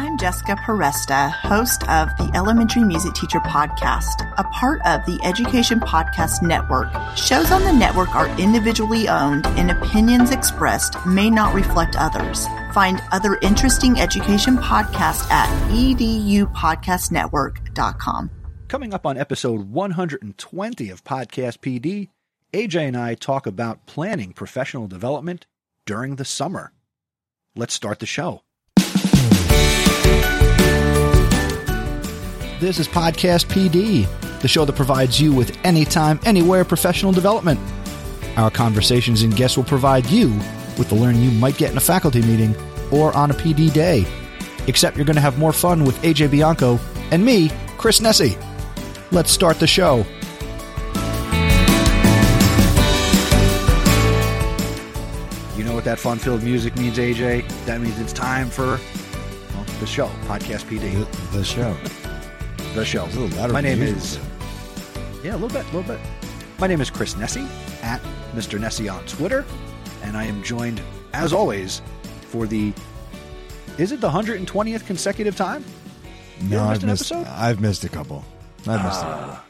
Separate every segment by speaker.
Speaker 1: I'm Jessica Peresta, host of the Elementary Music Teacher Podcast, a part of the Education Podcast Network. Shows on the network are individually owned, and opinions expressed may not reflect others. Find other interesting education podcasts at edupodcastnetwork.com.
Speaker 2: Coming up on episode 120 of Podcast PD, AJ and I talk about planning professional development during the summer. Let's start the show. This is Podcast PD, the show that provides you with anytime, anywhere professional development. Our conversations and guests will provide you with the learning you might get in a faculty meeting or on a PD day. Except you're going to have more fun with AJ Bianco and me, Chris Nesi. Let's start the show. You know what that fun filled music means, AJ? That means it's time for the show, Podcast PD.
Speaker 3: The, the show.
Speaker 2: The show.
Speaker 3: It's a little louder
Speaker 2: My name is. Yeah, a little bit, a little bit. My name is Chris Nesi at Mr. Nesi on Twitter, and I am joined, as always, for the. Is it the 120th consecutive time?
Speaker 3: No, I've
Speaker 2: missed an
Speaker 3: missed.
Speaker 2: episode?
Speaker 3: I've missed a couple. I've missed a ah.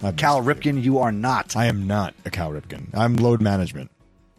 Speaker 3: couple. I've
Speaker 2: Cal. Ripken, you are not.
Speaker 3: I am not a Cal Ripken. I'm load management.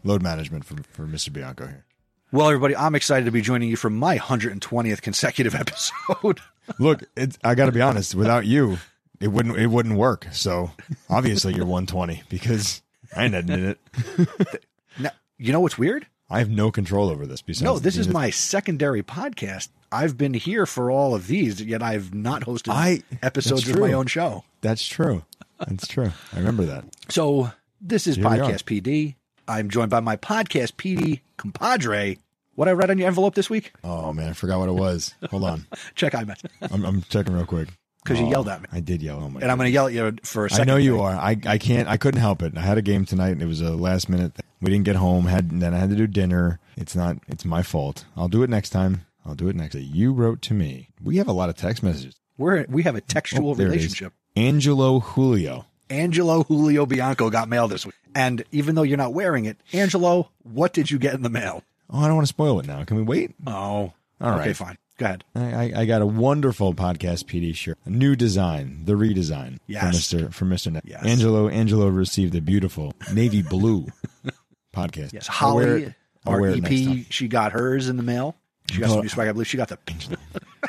Speaker 3: Load management for for Mr. Bianco here.
Speaker 2: Well, everybody, I'm excited to be joining you for my 120th consecutive episode.
Speaker 3: Look, it's, I got to be honest. Without you, it wouldn't it wouldn't work. So obviously you're 120 because I ain't editing it.
Speaker 2: now, you know what's weird?
Speaker 3: I have no control over this. Besides,
Speaker 2: No, this is my secondary podcast. I've been here for all of these, yet I've not hosted
Speaker 3: I-
Speaker 2: episodes of my own show.
Speaker 3: That's true. That's true. I remember that.
Speaker 2: So this is
Speaker 3: Here.
Speaker 2: Podcast PD. I'm joined by my Podcast PD compadre. What I read on your envelope this week?
Speaker 3: Oh man, I forgot what it was. Hold on,
Speaker 2: Check iMessage.
Speaker 3: I'm, I'm checking real quick.
Speaker 2: Because you
Speaker 3: Oh,
Speaker 2: yelled at me.
Speaker 3: I did yell. Oh my
Speaker 2: And I'm going to yell at you for a
Speaker 3: I
Speaker 2: second.
Speaker 3: know you are. I, I can't. I couldn't help it. I had a game tonight. and It was a last minute. Thing. We didn't get home. Had then I had to do dinner. It's not. It's my fault. I'll do it next time. I'll do it next. You wrote to me. We have a lot of text messages.
Speaker 2: We're, we have a oh, textual
Speaker 3: Oh, there it is.
Speaker 2: relationship.
Speaker 3: Angelo Julio.
Speaker 2: Angelo Julio Bianco got mail this week. And even though you're not wearing it, Angelo, what did you get in the mail?
Speaker 3: Oh, I don't want to spoil it now. Can we wait?
Speaker 2: Oh,
Speaker 3: All
Speaker 2: okay, fine. Go ahead.
Speaker 3: I, I, got a wonderful podcast PD shirt, a new design, the redesign
Speaker 2: Yes.
Speaker 3: for Mister for Mister. Ne-
Speaker 2: Yes.
Speaker 3: Angelo Angelo received a beautiful navy blue podcast.
Speaker 2: Yes, Holly, our
Speaker 3: wear it next time.
Speaker 2: EP, she got hers in the mail. She got some new swag. I believe she got the.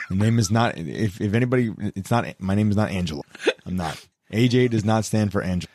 Speaker 3: The name is not. If if anybody, it's not. My name is not Angela. I'm not. AJ does not stand for Angela.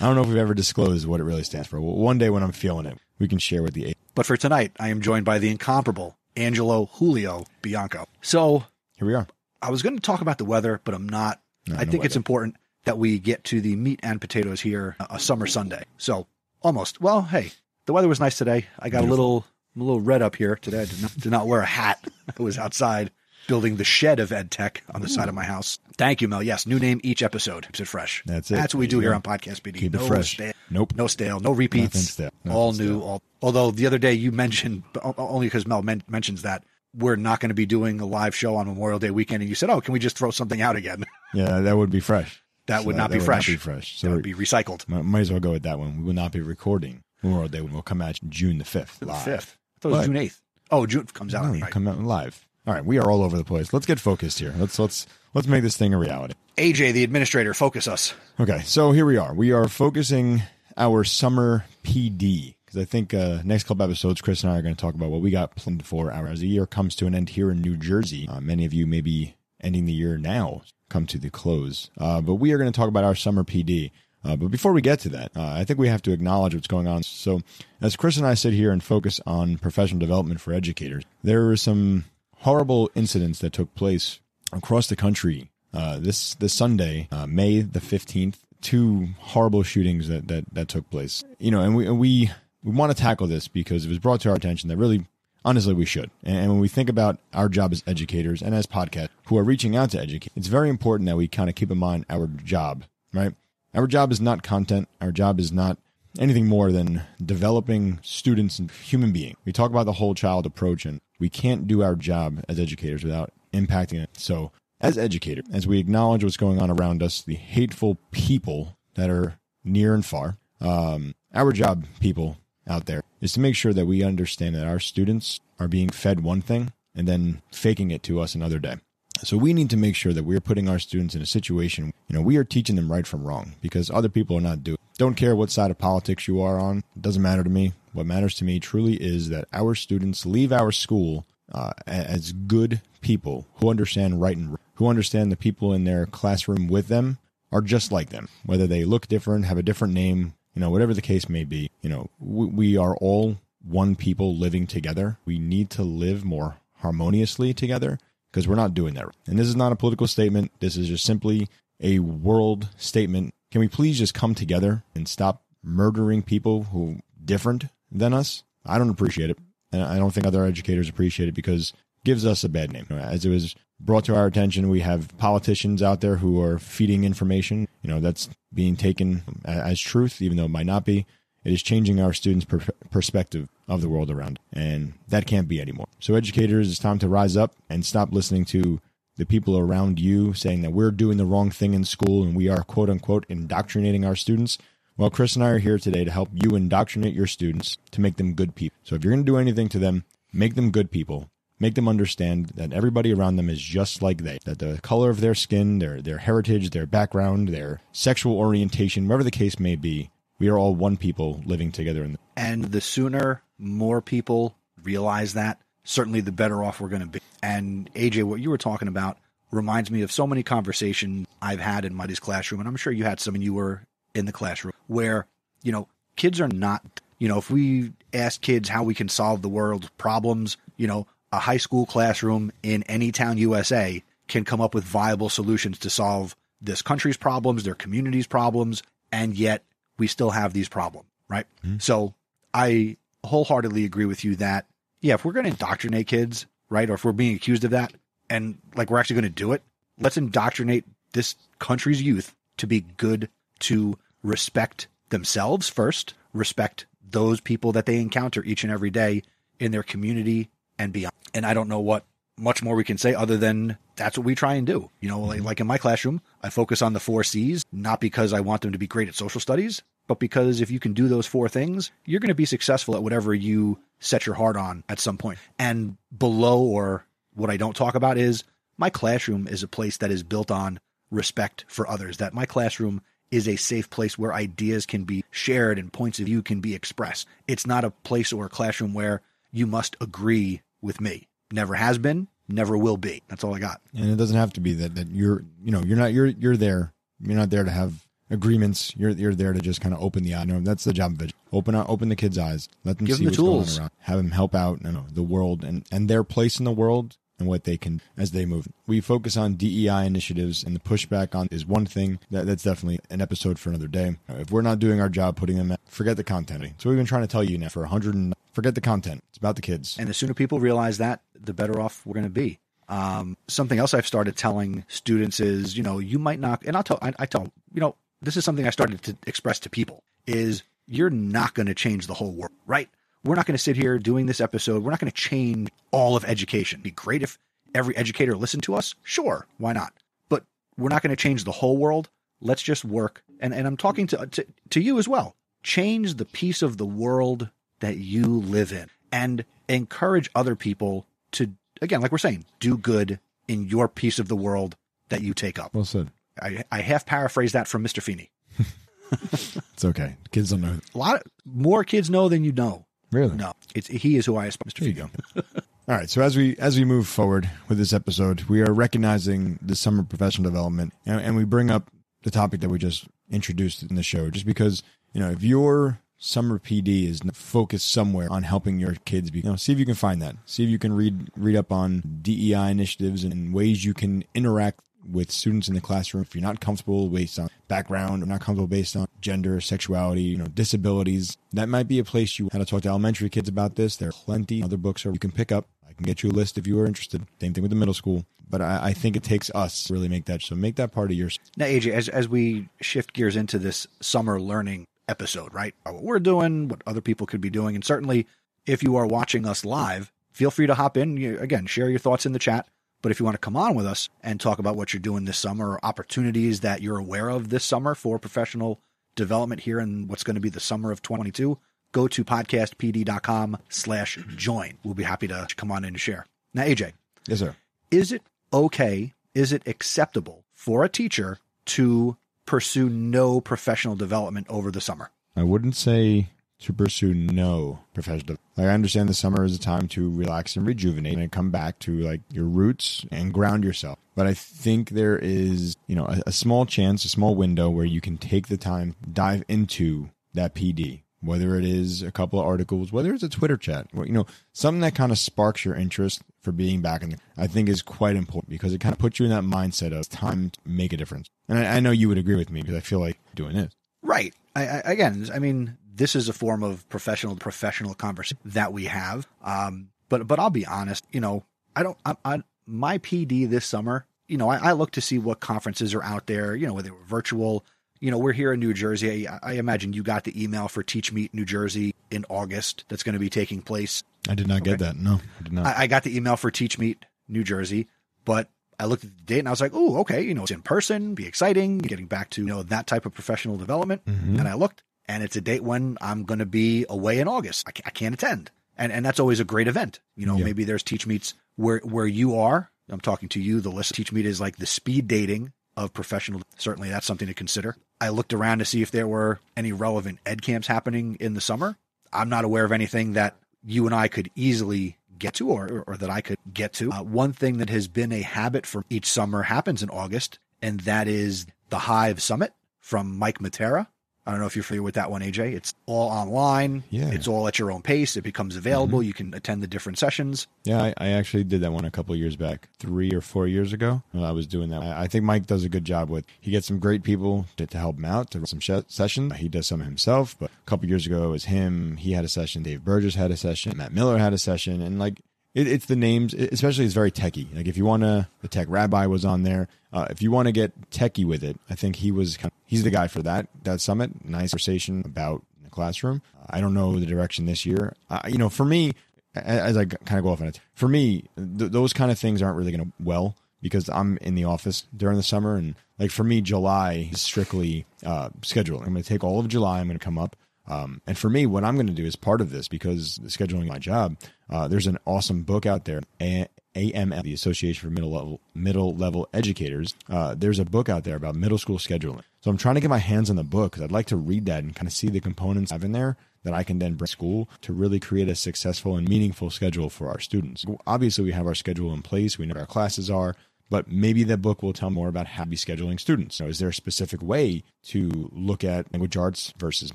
Speaker 3: I don't know if we've ever disclosed what it really stands for. One day when I'm feeling it, we can share with the. A-
Speaker 2: But for tonight, I am joined by the incomparable Angelo Julio Bianco. So
Speaker 3: Here we are.
Speaker 2: I was going to talk about the weather, but I'm not.
Speaker 3: No,
Speaker 2: I think it's important that we get to the meat and potatoes here uh, a summer Sunday. So almost. Well, hey, the weather was nice today. I got a little I'm a little red up here today. I did not, did not wear a hat. I was outside building the shed of EdTech on the hmm. side of my house. Thank you, Mel. Yes, new name each episode. Keeps it fresh.
Speaker 3: That's it.
Speaker 2: That's what we do here on Podcast PD.
Speaker 3: Keep it
Speaker 2: no
Speaker 3: fresh.
Speaker 2: Stale,
Speaker 3: Nope.
Speaker 2: No stale. No repeats.
Speaker 3: Nothing stale. Nothing
Speaker 2: all new.
Speaker 3: stale.
Speaker 2: All, although the other day you mentioned, only because Mel men- mentions that we're not going to be doing a live show on Memorial Day weekend, and you said, "Oh, can we just throw something out again?"
Speaker 3: Yeah, that would be fresh.
Speaker 2: That
Speaker 3: So
Speaker 2: would not be
Speaker 3: would
Speaker 2: fresh.
Speaker 3: be fresh. So
Speaker 2: that would be recycled.
Speaker 3: might, might as well go with that one. We will not be recording Memorial Day. We'll come out June the fifth. Live.
Speaker 2: Fifth. I thought it was
Speaker 3: What?
Speaker 2: June eighth. Oh, June comes out.
Speaker 3: No,
Speaker 2: right.
Speaker 3: come out live. All right, we are all over the place. Let's get focused here. Let's let's let's make this thing a reality.
Speaker 2: AJ, the administrator, focus us.
Speaker 3: Okay, so here we are. We are focusing our summer PD because I think uh, next couple episodes, Chris and I are going to talk about what we got planned for our as the year comes to an end here in New Jersey. Uh, many of you may be ending the year now, come to the close, uh, but we are going to talk about our summer PD. Uh, but before we get to that, uh, I think we have to acknowledge what's going on. So, as Chris and I sit here and focus on professional development for educators, there are some horrible incidents that took place across the country uh, this this Sunday, uh, May the fifteenth. Two horrible shootings that, that that took place. You know, and we we we want to tackle this because it was brought to our attention that really, honestly, we should. And, when we think about our job as educators and as podcasts who are reaching out to educate, it's very important that we kind of keep in mind our job, right? Our job is not content. Our job is not anything more than developing students and human being. We talk about the whole child approach, and we can't do our job as educators without impacting it. So, as educators, as we acknowledge what's going on around us, the hateful people that are near and far, um, our job, people out there, is to make sure that we understand that our students are being fed one thing and then faking it to us another day. So we need to make sure that we're putting our students in a situation, you know, we are teaching them right from wrong because other people are not doing. Don't care what side of politics you are on. It doesn't matter to me. What matters to me truly is that our students leave our school uh, as good people who understand right and who understand the people in their classroom with them are just like them, whether they look different, have a different name, you know, whatever the case may be. You know, we, we are all one people living together. We need to live more harmoniously together because we're not doing that. And this is not a political statement. This is just simply a world statement. Can we please just come together and stop murdering people who different than us? I don't appreciate it. And I don't think other educators appreciate it because it gives us a bad name. As it was brought to our attention, we have politicians out there who are feeding information, you know, that's being taken as truth, even though it might not be. It is changing our students' per- perspective of the world around, and that can't be anymore. So, educators, it's time to rise up and stop listening to the people around you saying that we're doing the wrong thing in school and we are quote unquote indoctrinating our students. Well, Chris and I are here today to help you indoctrinate your students to make them good people. So, if you're going to do anything to them, make them good people. Make them understand that everybody around them is just like they, that the color of their skin, their, their heritage, their background, their sexual orientation, whatever the case may be, we are all one people living together. In the-
Speaker 2: and the sooner more people realize that, certainly the better off we're going to be. And AJ, what you were talking about reminds me of so many conversations I've had in Muddy's classroom, and I'm sure you had some and you were in the classroom, where, you know, kids are not, you know, if we ask kids how we can solve the world's problems, you know, a high school classroom in any town USA can come up with viable solutions to solve this country's problems, their community's problems, and yet we still have these problems, right? Mm-hmm. So I wholeheartedly agree with you that, yeah, if we're going to indoctrinate kids, right, or if we're being accused of that, and like we're actually going to do it, let's indoctrinate this country's youth to be good, to respect themselves first, respect those people that they encounter each and every day in their community and beyond. And I don't know what much more we can say other than that's what we try and do. You know, like, mm-hmm. like in my classroom, I focus on the four C's, not because I want them to be great at social studies, but because if you can do those four things, you're going to be successful at whatever you set your heart on at some point. And below, or what I don't talk about, is my classroom is a place that is built on respect for others, that my classroom is a safe place where ideas can be shared and points of view can be expressed. It's not a place or a classroom where you must agree with me. Never has been, never will be. That's all I got.
Speaker 3: And it doesn't have to be that that you're, you know, you're not you're you're there. You're not there to have agreements. You're you're there to just kind of open the eye. No, that's the job of it. Open up, open the kids' eyes. Let them
Speaker 2: Give
Speaker 3: see
Speaker 2: them the
Speaker 3: what's
Speaker 2: tools.
Speaker 3: going around. Have them help out. You know, the world and and their place in the world and what they can as they move. We focus on DEI initiatives and the pushback on is one thing that, that's definitely an episode for another day. If we're not doing our job putting them, at, forget the content. So we've been trying to tell you now for a hundred and forget the content. It's about the kids.
Speaker 2: And the sooner people realize that, the better off we're going to be. Um, something else I've started telling students is, you know, you might not, and I'll tell, I, I tell, you know, this is something I started to express to people is you're not going to change the whole world, right? We're not going to sit here doing this episode. We're not going to change all of education. It'd be great if every educator listened to us. Sure, why not? But we're not going to change the whole world. Let's just work. And, and I'm talking to, to, to you as well. Change the piece of the world that you live in and encourage other people to, again, like we're saying, do good in your piece of the world that you take up.
Speaker 3: Well said.
Speaker 2: I, I half paraphrase that from Mr. Feeney.
Speaker 3: it's okay. Kids don't know.
Speaker 2: A lot of, more kids know than you know.
Speaker 3: Really?
Speaker 2: No, it's he is who I aspire. Mr.
Speaker 3: There you go. All right. So as we as we move forward with this episode, we are recognizing the summer professional development, and, and we bring up the topic that we just introduced in the show, just because you know if your summer PD is focused somewhere on helping your kids be, you know, see if you can find that. See if you can read read up on DEI initiatives and ways you can interact with students in the classroom if you're not comfortable based on background or not comfortable based on gender sexuality you know disabilities that might be a place you want to talk to elementary kids about this there are plenty other books you can pick up i can get you a list if you are interested same thing with the middle school but I, I think it takes us to really make that so make that part of yours.
Speaker 2: Now, AJ, as as we shift gears into this summer learning episode, right? Uh, what we're doing, what other people could be doing, and certainly if you are watching us live, feel free to hop in. You, again, share your thoughts in the chat. But if you want to come on with us and talk about what you're doing this summer or opportunities that you're aware of this summer for professional development here in what's going to be the summer of 22, go to podcastpd.com slash join. We'll be happy to come on in and share. Now, AJ,
Speaker 3: Yes, sir.
Speaker 2: is it okay? Is it acceptable for a teacher to pursue no professional development over the summer?
Speaker 3: I wouldn't say to pursue no professional. Like I understand the summer is a time to relax and rejuvenate and come back to like your roots and ground yourself. But I think there is, you know, a, a small chance, a small window where you can take the time, dive into that PD, whether it is a couple of articles, whether it's a Twitter chat, or, you know, something that kind of sparks your interest for being back in the, I think is quite important because it kind of puts you in that mindset of time to make a difference. And I, I know you would agree with me because I feel like doing this.
Speaker 2: Right. I, I, again, I mean, this is a form of professional professional conversation that we have. Um, but but I'll be honest, you know, I don't. I, I my PD this summer, you know, I, I look to see what conferences are out there. You know, whether they were virtual. You know, we're here in New Jersey. I, I imagine you got the email for Teach Meet New Jersey in August. That's going to be taking place.
Speaker 3: I did not get that. No, I did not.
Speaker 2: I, I got the email for Teach Meet New Jersey, but I looked at the date and I was like, oh, okay, you know, it's in person, be exciting, getting back to you know that type of professional development. And I looked, and it's a date when I'm going to be away in August. I, I can't attend, and and that's always a great event. You know,
Speaker 3: Yeah.
Speaker 2: maybe there's Teach Meets where where you are. I'm talking to you. The list Teach Meet is like the speed dating of professional. Certainly, that's something to consider. I looked around to see if there were any relevant ed camps happening in the summer. I'm not aware of anything that you and I could easily get to or, or that I could get to. Uh, one thing that has been a habit for each summer happens in August, and that is the Hive Summit from Mike Matera. I don't know if you're familiar with that one, AJ. It's all online.
Speaker 3: Yeah.
Speaker 2: It's all at your own pace. It becomes available. Mm-hmm. You can attend the different sessions.
Speaker 3: Yeah, I, I actually did that one a couple of years back, three or four years ago. I was doing that. I, I think Mike does a good job with. He gets some great people to, to help him out to run some sh- sessions. He does some himself, but a couple years ago it was him. He had a session. Dave Burgess had a session. Matt Miller had a session, and like it, it's the names. Especially, it's very techie. Like if you want to, the tech rabbi was on there. Uh, if you want to get techie with it, I think he was. Kind of, he's the guy for that. That summit. Nice conversation about the classroom. I don't know the direction this year. Uh, you know, for me, as I kind of go off on it, for me, th- those kind of things aren't really going to well because I'm in the office during the summer, and like for me, July is strictly uh, scheduling. I'm going to take all of July. I'm going to come up. Um, and for me, what I'm going to do is part of this because the scheduling my job. Uh, there's an awesome book out there, AML, the Association for Middle Level Middle Level Educators. Uh, there's a book out there about middle school scheduling. So I'm trying to get my hands on the book because I'd like to read that and kind of see the components I have in there that I can then bring to school to really create a successful and meaningful schedule for our students. Obviously, we have our schedule in place. We know what our classes are but maybe that book will tell more about how to be scheduling students. So is there a specific way to look at language arts versus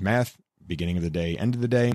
Speaker 3: math, beginning of the day, end of the day?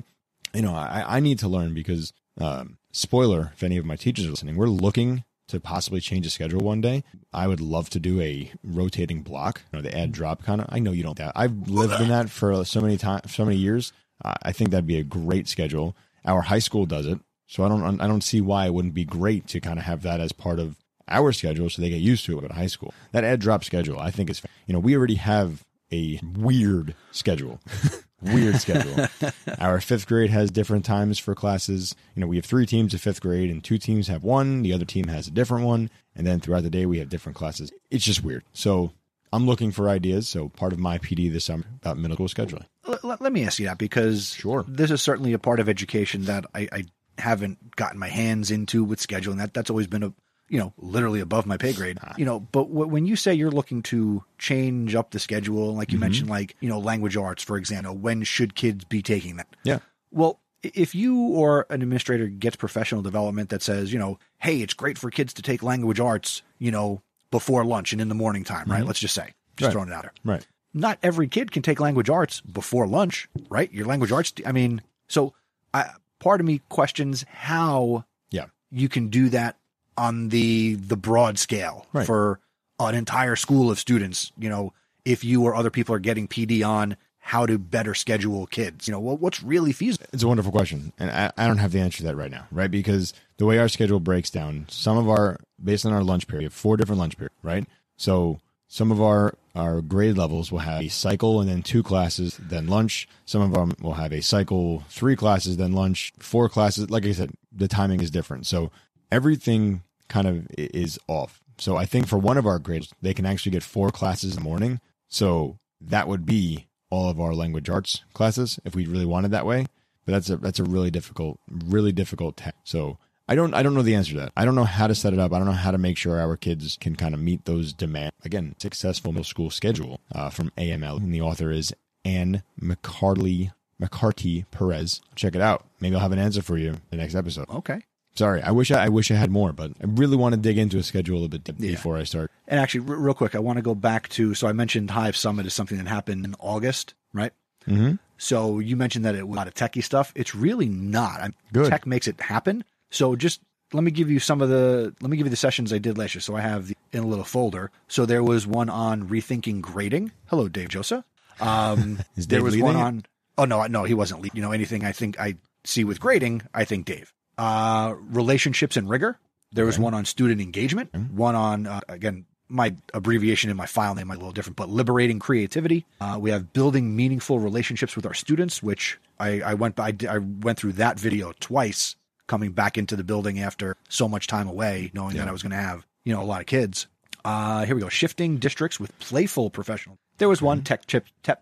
Speaker 3: You know, I, I need to learn because, um, spoiler, if any of my teachers are listening, we're looking to possibly change the schedule one day. I would love to do a rotating block, you know, the add drop kind of. I know you don't. That I've lived in that for so many times, so many years. I think that'd be a great schedule. Our high school does it, so I don't. I don't see why it wouldn't be great to kind of have that as part of our schedule, so they get used to it at high school. That add drop schedule, I think is. You know, we already have a weird schedule. weird schedule. Our fifth grade has different times for classes. You know, we have three teams of fifth grade, and two teams have one. The other team has a different one, and then throughout the day we have different classes. It's just weird. So I'm looking for ideas. So part of my PD this summer about middle school scheduling.
Speaker 2: Let, let- me ask you that because
Speaker 3: Sure.
Speaker 2: this is certainly a part of education that I, I haven't gotten my hands into with scheduling. That that's always been a you know literally above my pay grade. You know, but w- when you say you're looking to change up the schedule, like you mm-hmm. mentioned, like you know language arts, for example, when should kids be taking that?
Speaker 3: Yeah.
Speaker 2: Well, if you or an administrator gets professional development that says, you know, hey, it's great for kids to take language arts, you know, before lunch and in the morning time, right? Mm-hmm. Let's just say, just
Speaker 3: Right.
Speaker 2: throwing it out there
Speaker 3: Right.
Speaker 2: not every kid can take language arts before lunch, right? Your language arts, I mean, so I, part of me questions how
Speaker 3: Yeah.
Speaker 2: you can do that on the the broad scale
Speaker 3: Right.
Speaker 2: for an entire school of students. You know, if you or other people are getting PD on how to better schedule kids, you know, what, what's really feasible?
Speaker 3: It's a wonderful question, and I, I don't have the answer to that right now, right? Because the way our schedule breaks down, some of our based on our lunch period, we have four different lunch periods, right? So some of our our grade levels will have a cycle and then two classes, then lunch. Some of them will have a cycle, three classes, then lunch, four classes. Like I said, the timing is different, so everything kind of is off. So I think for one of our grades, they can actually get four classes in the morning. So that would be all of our language arts classes if we really wanted that way. But that's a that's a really difficult, really difficult task. So I don't I don't know the answer to that. I don't know how to set it up. I don't know how to make sure our kids can kind of meet those demands. Again, successful middle school schedule uh, from AML, and the author is Anne McCartly McCarty Perez. Check it out. Maybe I'll have an answer for you the next episode.
Speaker 2: Okay.
Speaker 3: Sorry, I wish I, I wish I had more, but I really want to dig into a schedule a bit
Speaker 2: Yeah.
Speaker 3: before I start.
Speaker 2: And actually, r- real quick, I want to go back to so I mentioned Hive Summit is something that happened in August, right?
Speaker 3: Mm-hmm.
Speaker 2: So you mentioned that it was a lot of techie stuff. It's really not. I'm,
Speaker 3: Good.
Speaker 2: Tech makes it happen. So just let me give you some of the let me give you the sessions I did last year. So I have the, in a little folder. So there was one on rethinking grading. Hello, Dave Josa. Um,
Speaker 3: Is
Speaker 2: there was one
Speaker 3: it?
Speaker 2: on. Oh no, no, he wasn't. lead- You know anything I think I see with grading, I think Dave. Uh, relationships and rigor. There was one on student engagement. One on uh, again my abbreviation in my file name might be a little different, but liberating creativity. Uh, we have building meaningful relationships with our students, which I, I went I, I went through that video twice, coming back into the building after so much time away, knowing that I was going to have you know a lot of kids. Uh, here we go. Shifting districts with playful professional. There was one tech tip, tech,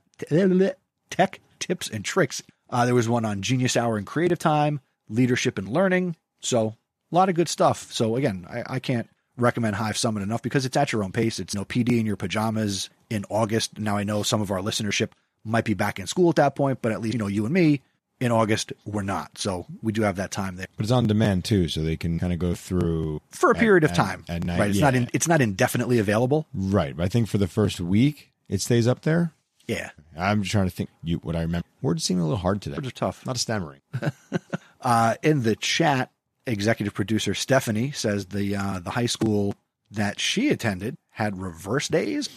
Speaker 2: tech tips and tricks. Uh, there was one on genius hour and creative time, leadership and learning. So a lot of good stuff. So again, I, I can't recommend Hive Summit enough because it's at your own pace. It's no PD in your pajamas in August. Now I know some of our listenership might be back in school at that point, but at least you know you and me in August we're not. So we do have that time there
Speaker 3: But it's on demand too, so they can kind of go through
Speaker 2: for a
Speaker 3: at-
Speaker 2: period of
Speaker 3: at-
Speaker 2: time.
Speaker 3: at night.
Speaker 2: right? It's
Speaker 3: yeah.
Speaker 2: not in, it's not indefinitely available.
Speaker 3: right. But I think for the first week, it stays up there.
Speaker 2: Yeah,
Speaker 3: I'm just trying to think you what I remember. Words seem a little hard today.
Speaker 2: words are tough.
Speaker 3: A lot of stammering.
Speaker 2: Uh, in the chat, executive producer Stephanie says the uh, the high school that she attended had reverse days.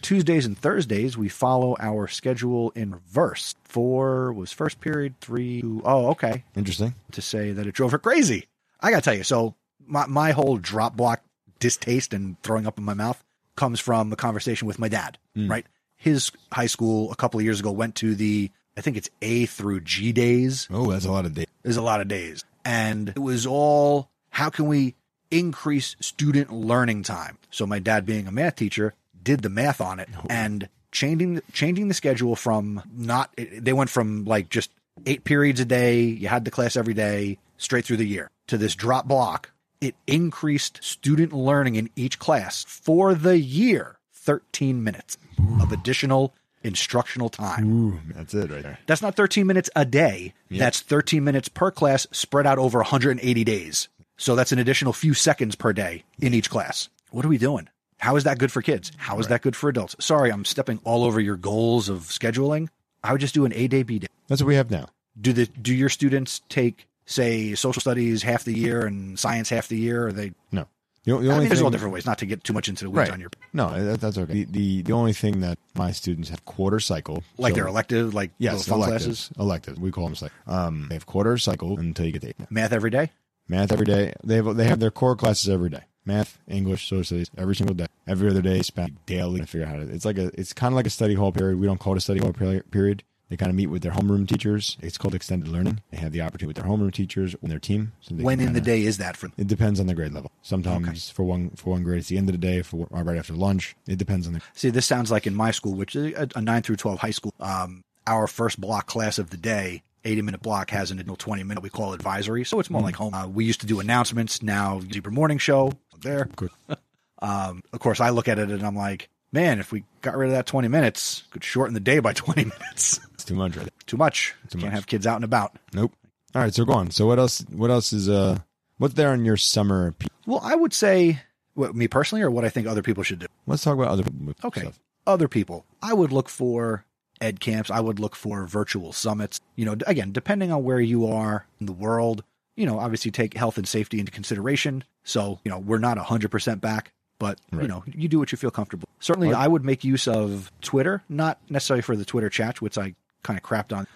Speaker 2: Tuesdays and Thursdays, we follow our schedule in reverse. Four was first period, three. two- Oh, okay.
Speaker 3: Interesting.
Speaker 2: To say that it drove her crazy. I got to tell you, so my, my whole drop block distaste and throwing up in my mouth comes from a conversation with my dad, right? His high school a couple of years ago went to the, I think it's A through G days.
Speaker 3: Oh, that's a lot of days.
Speaker 2: There's a lot of days. And it was all how can we increase student learning time? So my dad being a math teacher did the math on it and changing changing the schedule from not they went from like just 8 periods a day, you had the class every day straight through the year to this drop block. It increased student learning in each class for the year 13 minutes of additional instructional time.
Speaker 3: Ooh, that's it right there.
Speaker 2: That's not 13 minutes a day. That's 13 minutes per class spread out over 180 days. So that's an additional few seconds per day in each class. What are we doing? How is that good for kids? How is that good for adults? Sorry, I'm stepping all over your goals of scheduling. I would just do an A day, B day.
Speaker 3: That's what we have now.
Speaker 2: Do the do your students take say social studies half the year and science half the year? Or they?
Speaker 3: No. The, the
Speaker 2: I mean, there's all different ways. Not to get too much into the weeds
Speaker 3: Right.
Speaker 2: on your
Speaker 3: No, that, that's okay. The, the the only thing that my students have quarter cycle,
Speaker 2: like
Speaker 3: so-
Speaker 2: their elective, like
Speaker 3: yes, electives,
Speaker 2: classes,
Speaker 3: electives. We call them like um, they have quarter cycle until you get to eight.
Speaker 2: math every day.
Speaker 3: Math every day. They have they have their core classes every day. Math, English, social studies every single day. Every other day, spent daily to figure out how to. It's like a. It's kind of like a study hall period. We don't call it a study hall period. They kind of meet with their homeroom teachers. It's called extended learning. They have the opportunity with their homeroom teachers and their team. So
Speaker 2: When in the
Speaker 3: kinda-
Speaker 2: day is that for?
Speaker 3: It depends on the grade level. Sometimes for one for one grade, it's the end of the day. For one- right after lunch, it depends on the.
Speaker 2: See, this sounds like in my school, which is a, a nine through twelve high school. Um, our first block class of the day, eighty minute block, has an additional twenty minute. We call advisory, so it's more like home. Uh, we used to do announcements. Now Zebra Morning Show there.
Speaker 3: Good.
Speaker 2: Um, of course, I look at it and I'm like, man, if we got rid of that twenty minutes, could shorten the day by twenty minutes.
Speaker 3: It's too much. Right.
Speaker 2: Too much.
Speaker 3: Too
Speaker 2: Can't
Speaker 3: much.
Speaker 2: have kids out and about.
Speaker 3: Nope. All right, so go on. So what else? What else is uh? What's there on your summer?
Speaker 2: Well, I would say, what, me personally, or what I think other people should do.
Speaker 3: Let's talk about other people.
Speaker 2: Okay.
Speaker 3: stuff.
Speaker 2: Other people. I would look for ed camps. I would look for virtual summits. You know, again, depending on where you are in the world, you know, obviously take health and safety into consideration. So, you know, we're not 100% back, but, you know, you do what you feel comfortable. Certainly,
Speaker 3: Well-
Speaker 2: I would make use of Twitter, not necessarily for the Twitter chat, which I kind of crapped on.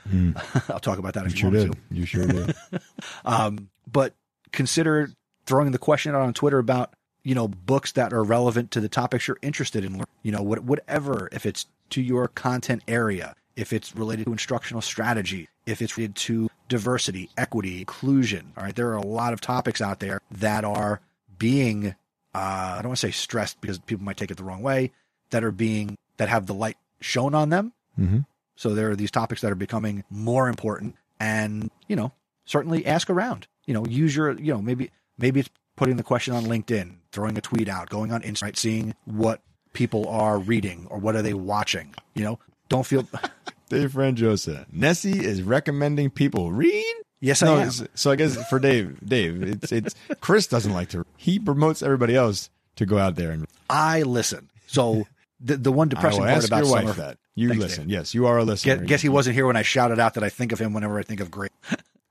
Speaker 2: I'll talk about that
Speaker 3: You
Speaker 2: if you
Speaker 3: sure
Speaker 2: want
Speaker 3: did.
Speaker 2: to.
Speaker 3: You sure did.
Speaker 2: Um, but consider throwing the question out on Twitter about you know books that are relevant to the topics you're interested in. You know, what, whatever if it's to your content area, if it's related to instructional strategy, if it's related to diversity, equity, inclusion. All right, there are a lot of topics out there that are being uh, I don't want to say stressed because people might take it the wrong way. That are being that have the light shown on them.
Speaker 3: hmm
Speaker 2: So there are these topics that are becoming more important, and you know, certainly ask around. you know, use your, you know, maybe maybe it's putting the question on LinkedIn, throwing a tweet out, going on Instagram, seeing what people are reading or what are they watching. You know, don't feel.
Speaker 3: Dave Frangiosa. Nesi is recommending people read.
Speaker 2: Yes, I
Speaker 3: No,
Speaker 2: am.
Speaker 3: so I guess for Dave, Dave, it's it's Chris doesn't like to. He promotes everybody else to go out there and.
Speaker 2: I listen. So the the one
Speaker 3: I
Speaker 2: depressing part about
Speaker 3: your wife
Speaker 2: summer.
Speaker 3: that you
Speaker 2: Thanks,
Speaker 3: listen.
Speaker 2: Dave.
Speaker 3: Yes, you are a listener.
Speaker 2: Guess, guess he wasn't here when I shouted out that I think of him whenever I think of great.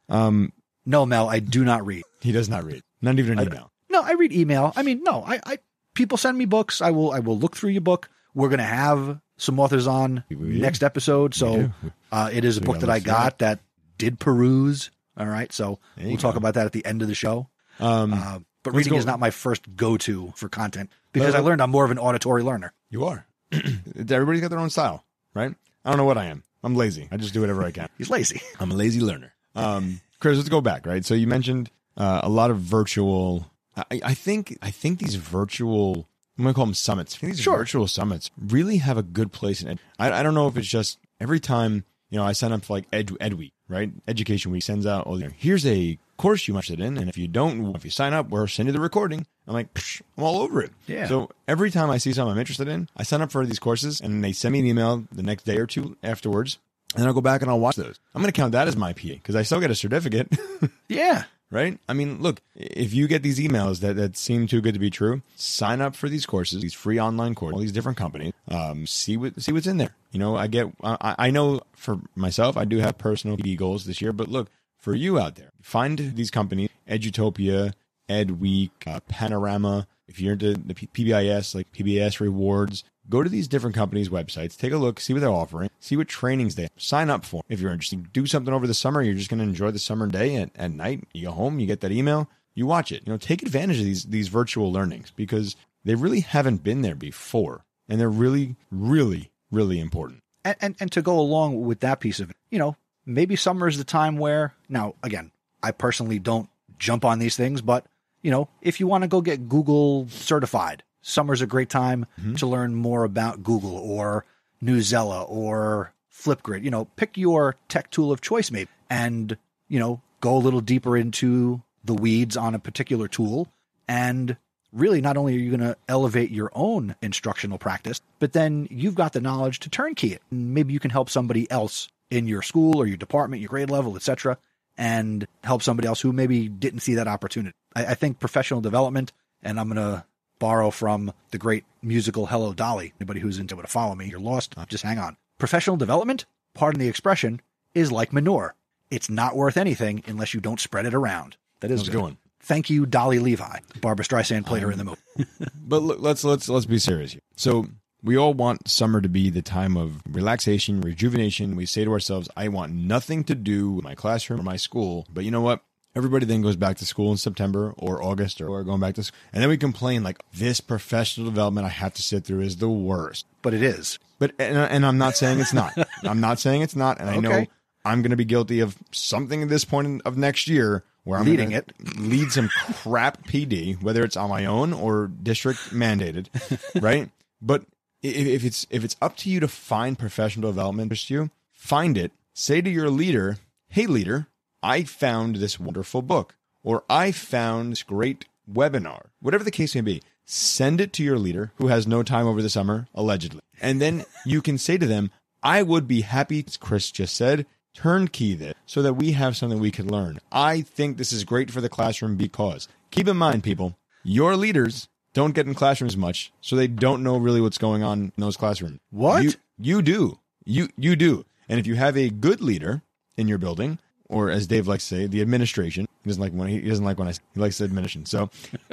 Speaker 3: Um,
Speaker 2: No, Mel, I do not read.
Speaker 3: he does not read. Not even an email.
Speaker 2: No, I read email. I mean, no, I, I people send me books. I will I will look through your book. We're gonna have some authors on
Speaker 3: do.
Speaker 2: next episode. So uh, it is a
Speaker 3: we
Speaker 2: book that I got that did peruse. All right, so we'll talk about that at the end of the show.
Speaker 3: Um,
Speaker 2: Uh, but reading
Speaker 3: go-
Speaker 2: is not my first go to for content because
Speaker 3: Well,
Speaker 2: I learned I'm more of an auditory learner.
Speaker 3: you are. Everybody's got their own style, right? I don't know what I am. I'm lazy. I just do whatever I can.
Speaker 2: He's lazy.
Speaker 3: I'm a lazy learner. Um, Chris, let's go back, right? So you mentioned uh, a lot of virtual. I, I think I think these virtual. I'm gonna call them summits. These
Speaker 2: Sure.
Speaker 3: virtual summits really have a good place in it. I, I don't know if it's just every time you know I sign up for like Ed Ed Week, right? Education Week sends out. Oh, here's a course you must sit in, and if you don't, if you sign up, we'll send you the recording. I'm like, Psh, I'm all over it.
Speaker 2: Yeah.
Speaker 3: So every time I see something I'm interested in, I sign up for these courses, and they send me an email the next day or two afterwards, and I'll go back and I'll watch those. I'm going to count that as my PA because I still get a certificate,
Speaker 2: Yeah.
Speaker 3: Right? I mean, look, if you get these emails that, that seem too good to be true, sign up for these courses, these free online courses, all these different companies. Um, see what see what's in there. You know, I get, I, I know for myself, I do have personal PD goals this year, but look for you out there, find these companies, Edutopia, Ed Week, uh, Panorama. If you're into the P- PBIS, like PBS rewards, go to these different companies' websites, take a look, see what they're offering, see what trainings they have. Sign up for. If you're interested, do something over the summer. You're just going to enjoy the summer day at, at night. You go home, you get that email, you watch it. You know, take advantage of these these virtual learnings because they really haven't been there before, and they're really, really, really important.
Speaker 2: and, and and to go along with that piece of it, you know, maybe summer is the time where now again, I personally don't jump on these things, but you know, if you want to go get Google certified, summer's a great time mm-hmm. to learn more about Google or Newsela or Flipgrid. You know, pick your tech tool of choice, maybe, and you know, go a little deeper into the weeds on a particular tool and really not only are you going to elevate your own instructional practice, but then you've got the knowledge to turnkey it. And maybe you can help somebody else in your school or your department, your grade level, etc., and help somebody else who maybe didn't see that opportunity. I, I think professional development, and I'm going to borrow from the great musical Hello Dolly. Anybody who's into it to follow me, you're lost. Uh, just hang on. Professional development, pardon the expression, is like manure. It's not worth anything unless you don't spread it around. That is
Speaker 3: it going?
Speaker 2: Thank you, Dolly Levi. Barbra Streisand played her in the um, movie.
Speaker 3: But look, let's let's let's be serious here. So we all want summer to be the time of relaxation, rejuvenation. We say to ourselves, "I want nothing to do with my classroom or my school." But you know what? Everybody then goes back to school in September or August or going back to school, and then we complain like this professional development I have to sit through is the worst.
Speaker 2: But it is.
Speaker 3: But and, and I'm not saying it's not. I'm not saying it's not. And I know I'm going to be guilty of something at this point in- of next year where I'm
Speaker 2: Leading
Speaker 3: gonna lead some crap PD, whether it's on my own or district mandated, right? But i- if it's if it's up to you to find professional development for you, find it. Say to your leader, "Hey, leader, I found this wonderful book, or I found this great webinar, whatever the case may be." Send it to your leader who has no time over the summer, allegedly. And then you can say to them, I would be happy, as Chris just said, turnkey this so that we have something we can learn. I think this is great for the classroom because keep in mind, people, your leaders don't get in classrooms much, so they don't know really what's going on in those classrooms.
Speaker 2: What?
Speaker 3: You, you do. You you do. And if you have a good leader in your building, or as Dave likes to say, the administration. He doesn't like when he doesn't like when I he likes the administration. So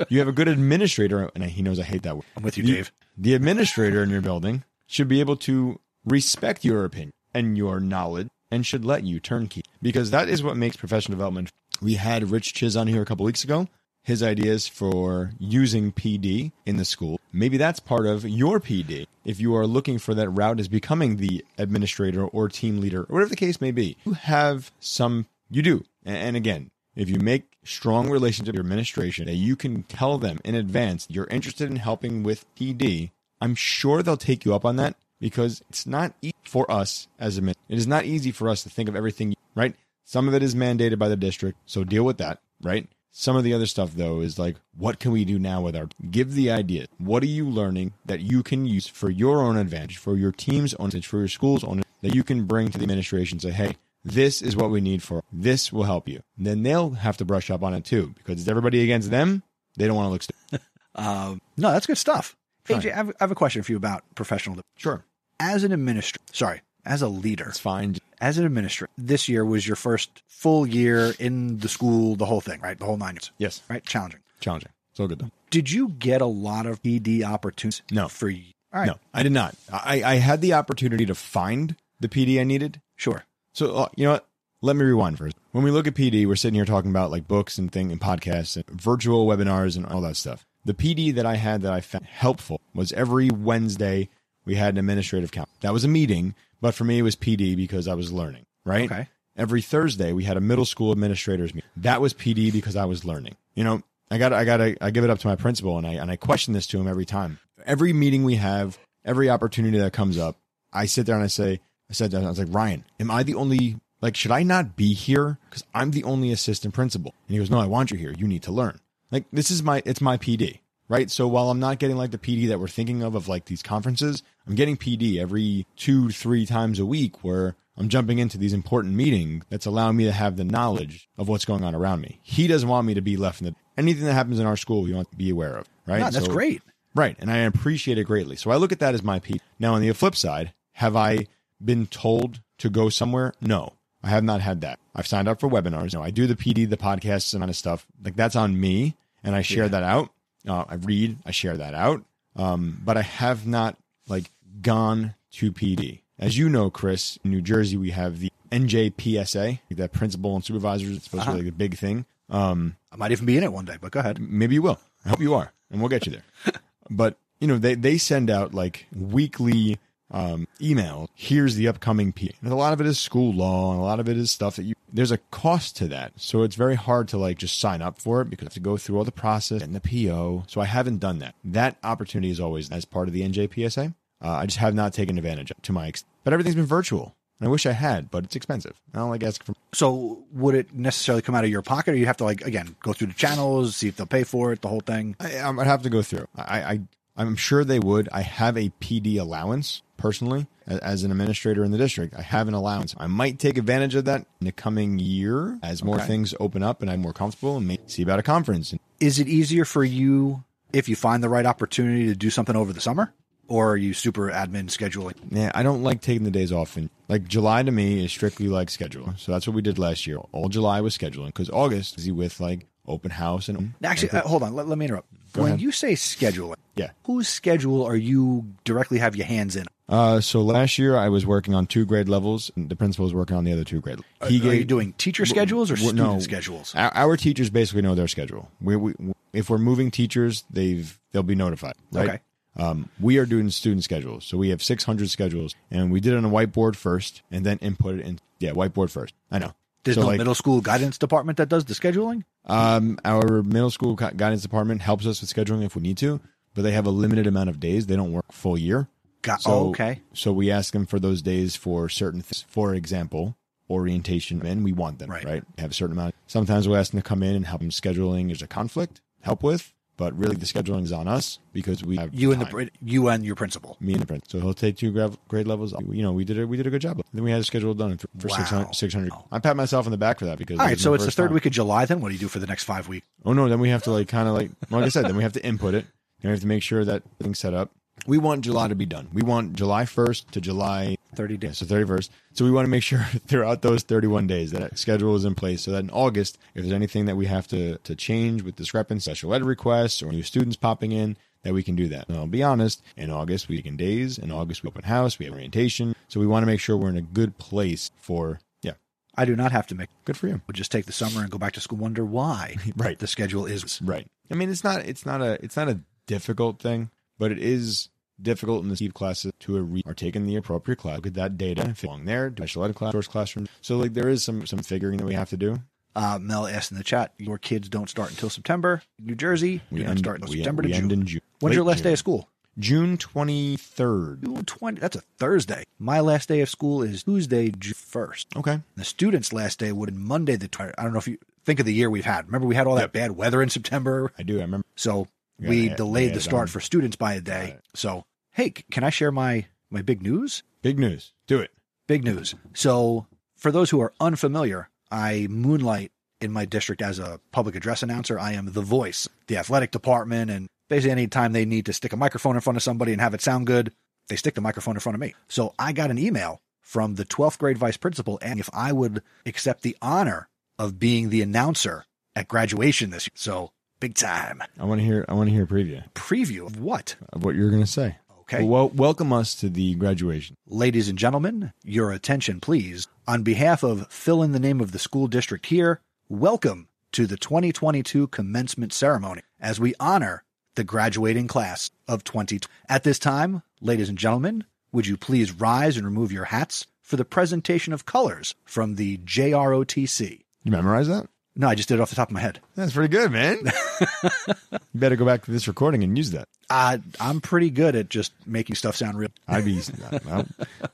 Speaker 3: you have a good administrator, and he knows I hate that word.
Speaker 2: I'm with you,
Speaker 3: The-
Speaker 2: Dave.
Speaker 3: The administrator in your building should be able to respect your opinion and your knowledge and should let you turnkey because that is what makes professional development. We had Rich Czyz on here a couple weeks ago. His ideas for using PD in the school. Maybe that's part of your PD. If you are looking for that route as becoming the administrator or team leader, or whatever the case may be, you have some, you do. And again, if you make strong relations with your administration that you can tell them in advance you're interested in helping with PD, I'm sure they'll take you up on that because it's not easy for us as a it is not easy for us to think of everything right. Some of it is mandated by the district, so deal with that. right? Some of the other stuff though is like, what can we do now with our give the idea? What are you learning that you can use for your own advantage, for your team's own advantage, for your school's own that you can bring to the administration and say, hey, this is what we need for this will help you. And then they'll have to brush up on it too, because it's everybody against them. They don't want to look stupid.
Speaker 2: Um, no, that's good stuff. AJ, I have, I have a question for you about professional.
Speaker 3: Sure.
Speaker 2: As an administrator, sorry, as a leader,
Speaker 3: It's fine.
Speaker 2: as an administrator, this year was your first full year in the school, the whole thing, right? The whole nine years,
Speaker 3: Yes.
Speaker 2: right? Challenging.
Speaker 3: Challenging. It's all good though.
Speaker 2: Did you get a lot of PD opportunities?
Speaker 3: No.
Speaker 2: For you? All right.
Speaker 3: No, I did not. I, I had the opportunity to find the PD I needed.
Speaker 2: Sure.
Speaker 3: So uh, you know what? Let me rewind first. When we look at PD, we're sitting here talking about like books and thing and podcasts and virtual webinars and all that stuff. The PD that I had that I found helpful was every Wednesday we had an administrative council. That was a meeting, but for me it was PD because I was learning. Right.
Speaker 2: Okay.
Speaker 3: Every Thursday we had a middle school administrators meeting. That was PD because I was learning. You know, I got I got I give it up to my principal and I and I question this to him every time. Every meeting we have, every opportunity that comes up, I sit there and I say, I said, I was like, Ryan, am I the only, like, should I not be here? Because I'm the only assistant principal. And he goes, No, I want you here. You need to learn. Like, this is my, it's my PD, right? So while I'm not getting like the PD that we're thinking of, of like these conferences, I'm getting PD every two, three times a week where I'm jumping into these important meetings that's allowing me to have the knowledge of what's going on around me. He doesn't want me to be left in the, anything that happens in our school, we want to be aware of, right?
Speaker 2: No, that's
Speaker 3: So-
Speaker 2: great.
Speaker 3: Right. And I appreciate it greatly. So I look at that as my PD. Now, on the flip side, have I been told to go somewhere? No, I have not had that. I've signed up for webinars. No, I do the PD, the podcasts, and kind of stuff. Like that's on me. And I share that out. Uh, I read, I share that out. Um, but I have not like gone to PD. As you know, Chris, in New Jersey, we have the NJPSA, that principal and supervisors. It's supposed to be like a big thing. Um,
Speaker 2: I might even be in it one day, but go ahead.
Speaker 3: maybe you will. I hope you are, and we'll get you there. but you know, they they send out like weekly um, email. Here's the upcoming P. And a lot of it is school law, and a lot of it is stuff that you. There's a cost to that, so it's very hard to like just sign up for it because you have to go through all the process and the PO. So I haven't done that. That opportunity is always as part of the NJPSA. Uh, I just have not taken advantage of to my. Ex- but everything's been virtual. And I wish I had, but it's expensive. I don't like asking for
Speaker 2: So would it necessarily come out of your pocket, or you have to like again go through the channels, see if they'll pay for it, the whole thing?
Speaker 3: I, I would have to go through. I, I I'm sure they would. I have a PD allowance personally as, an administrator in the district. I have an allowance. I might take advantage of that in the coming year as more
Speaker 2: Okay.
Speaker 3: things open up and I'm more comfortable and maybe see about a conference.
Speaker 2: Is it easier for you if you find the right opportunity to do something over the summer, or are you super admin scheduling?
Speaker 3: Yeah, I don't like taking the days off. And like July to me is strictly like schedule. So that's what we did last year. All July was scheduling because August is with like open house and
Speaker 2: Actually, uh, hold on. Let, let me interrupt.
Speaker 3: Go
Speaker 2: when
Speaker 3: ahead.
Speaker 2: you say scheduling,
Speaker 3: yeah.
Speaker 2: whose schedule are you directly have your hands in?
Speaker 3: Uh, so last year I was working on two grade levels and the principal was working on the other two grade.
Speaker 2: Are, are you doing teacher schedules or student
Speaker 3: no.
Speaker 2: schedules?
Speaker 3: Our, our teachers basically know their schedule. We, we, if we're moving teachers, they've they'll be notified. Right?
Speaker 2: Okay.
Speaker 3: Um, we are doing student schedules, so we have 600 schedules, and we did it on a whiteboard first, and then input it in. Yeah, whiteboard first. I know.
Speaker 2: There's
Speaker 3: so
Speaker 2: no
Speaker 3: like,
Speaker 2: middle school guidance department that does the scheduling.
Speaker 3: um, our middle school guidance department helps us with scheduling if we need to, but they have a limited amount of days. They don't work full year.
Speaker 2: Got
Speaker 3: So,
Speaker 2: oh, okay.
Speaker 3: So we ask them for those days for certain things. For example, orientation, and we want them,
Speaker 2: Right.
Speaker 3: right? Have a certain amount. Sometimes we'll ask them to come in and help them scheduling. There's a conflict, help with, but really the scheduling is on us because we have
Speaker 2: You and the
Speaker 3: time.
Speaker 2: you and your principal.
Speaker 3: me and the principal. So he'll take two gra- grade levels. You know, we did it. We did a good job. Then we had a schedule done for,
Speaker 2: Wow.
Speaker 3: 600, 600. I pat myself on the back for that because
Speaker 2: All right, so it's the third
Speaker 3: time.
Speaker 2: week of July. Then what do you do for the next five weeks?
Speaker 3: Oh no, then we have to like kind of like like I said, then we have to input it. And we have to make sure that everything's set up. We want July to be done. We want July first to July
Speaker 2: Thirty
Speaker 3: yeah,
Speaker 2: days.
Speaker 3: so thirty first. So we want to make sure throughout those thirty one days that that schedule is in place, so that in August, if there's anything that we have to to change with discrepancy, special ed requests, or new students popping in, that we can do that. And I'll be honest, in August we can days. In August we open house, we have orientation. So we want to make sure we're in a good place for yeah,
Speaker 2: I do not have to make.
Speaker 3: good for you.
Speaker 2: Would just take the summer and go back to school. Wonder why?
Speaker 3: Right.
Speaker 2: The schedule is
Speaker 3: Right. I mean, it's not it's not a it's not a difficult thing, but it is difficult in the Steve classes to re- are taking the appropriate class. Look at that data if it along there, do special ed class, source classroom. So like there is some some figuring that we have to do.
Speaker 2: Uh, Mel asked in the chat, your kids don't start until September. New Jersey,
Speaker 3: We end,
Speaker 2: start until September
Speaker 3: we
Speaker 2: to
Speaker 3: end
Speaker 2: June.
Speaker 3: in June.
Speaker 2: When's your
Speaker 3: Late
Speaker 2: last day of school?
Speaker 3: June 23rd.
Speaker 2: June 20, that's a Thursday. My last day of school is Tuesday, June 1st.
Speaker 3: Okay.
Speaker 2: The students' last day would be Monday, the 20th. I don't know if you think of the year we've had. Remember, we had all that bad weather in September.
Speaker 3: I do. I remember.
Speaker 2: So we
Speaker 3: yeah,
Speaker 2: delayed the start
Speaker 3: um,
Speaker 2: for students by a day. So, hey, can I share my, my big news?
Speaker 3: Big news. Do it.
Speaker 2: Big news. So, for those who are unfamiliar, I moonlight in my district as a public address announcer. I am the voice, the athletic department, and basically anytime they need to stick a microphone in front of somebody and have it sound good, they stick the microphone in front of me. So, I got an email from the 12th grade vice principal and if I would accept the honor of being the announcer at graduation this year. So, big time.
Speaker 3: I want to hear. I want to hear a preview
Speaker 2: Preview of what?
Speaker 3: of what you're going to say.
Speaker 2: Okay.
Speaker 3: Well, welcome us to the graduation.
Speaker 2: Ladies and gentlemen, your attention, please. On behalf of fill in the name of the school district here, welcome to the 2022 commencement ceremony as we honor the graduating class of 2020. At this time, ladies and gentlemen, would you please rise and remove your hats for the presentation of colors from the JROTC?
Speaker 3: You memorize that?
Speaker 2: No, I just did it off the top of my head.
Speaker 3: That's pretty good, man. you better go back to this recording and use that.
Speaker 2: Uh, I'm pretty good at just making stuff sound real.
Speaker 3: I'd be. well,